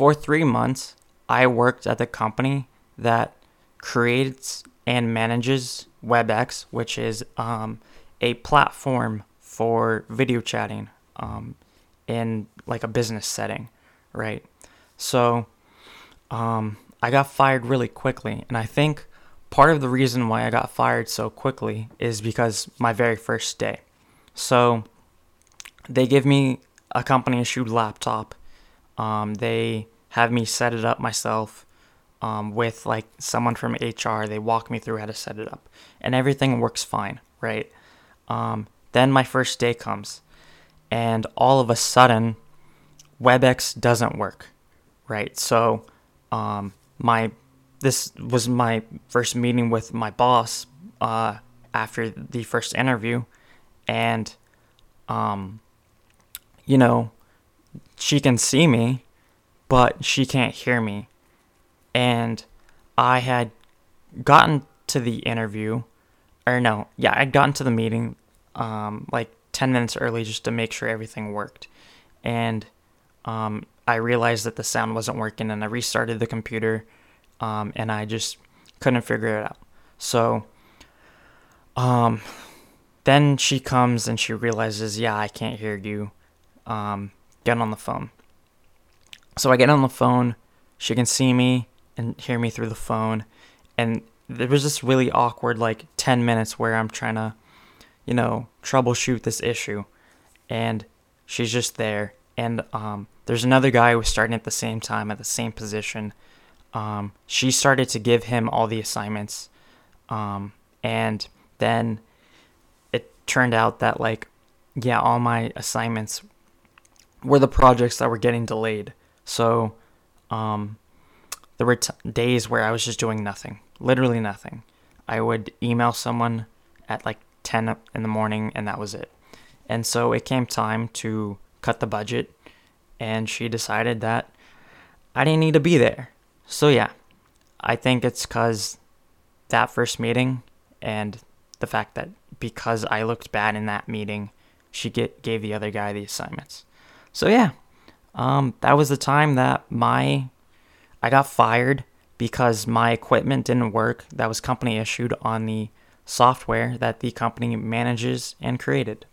for three months, I worked at the company that creates and manages WebEx, which is um, a platform for video chatting um, in like a business setting, right? So um, I got fired really quickly, and I think part of the reason why I got fired so quickly is because my very first day. So they give me a company issued laptop. Um, they have me set it up myself um, with like someone from HR. They walk me through how to set it up, and everything works fine, right? Um, then my first day comes, and all of a sudden, WebEx doesn't work, right? So, um, my this was my first meeting with my boss uh, after the first interview, and um, you know, she can see me, but she can't hear me, and I had gotten to the interview, or no, yeah, I'd gotten to the meeting um, like 10 minutes early just to make sure everything worked. And um, I realized that the sound wasn't working, and I restarted the computer, um, and I just couldn't figure it out. So, um, then she comes and she realizes, yeah, I can't hear you. Um, get on the phone. So I get on the phone. She can see me and hear me through the phone. And there was this really awkward, like, 10 minutes where I'm trying to, you know, troubleshoot this issue. And she's just there. And um, there's another guy who was starting at the same time at the same position. Um, she started to give him all the assignments. Um, and then it turned out that, like, yeah, all my assignments were the projects that were getting delayed. So, um, there were t- days where I was just doing nothing, literally nothing. I would email someone at like 10 in the morning, and that was it. And so it came time to cut the budget, and she decided that I didn't need to be there. So, yeah, I think it's because that first meeting and the fact that because I looked bad in that meeting, she get, gave the other guy the assignments. So, yeah, um, that was the time that my I got fired because my equipment didn't work that was company issued on the software that the company manages and created.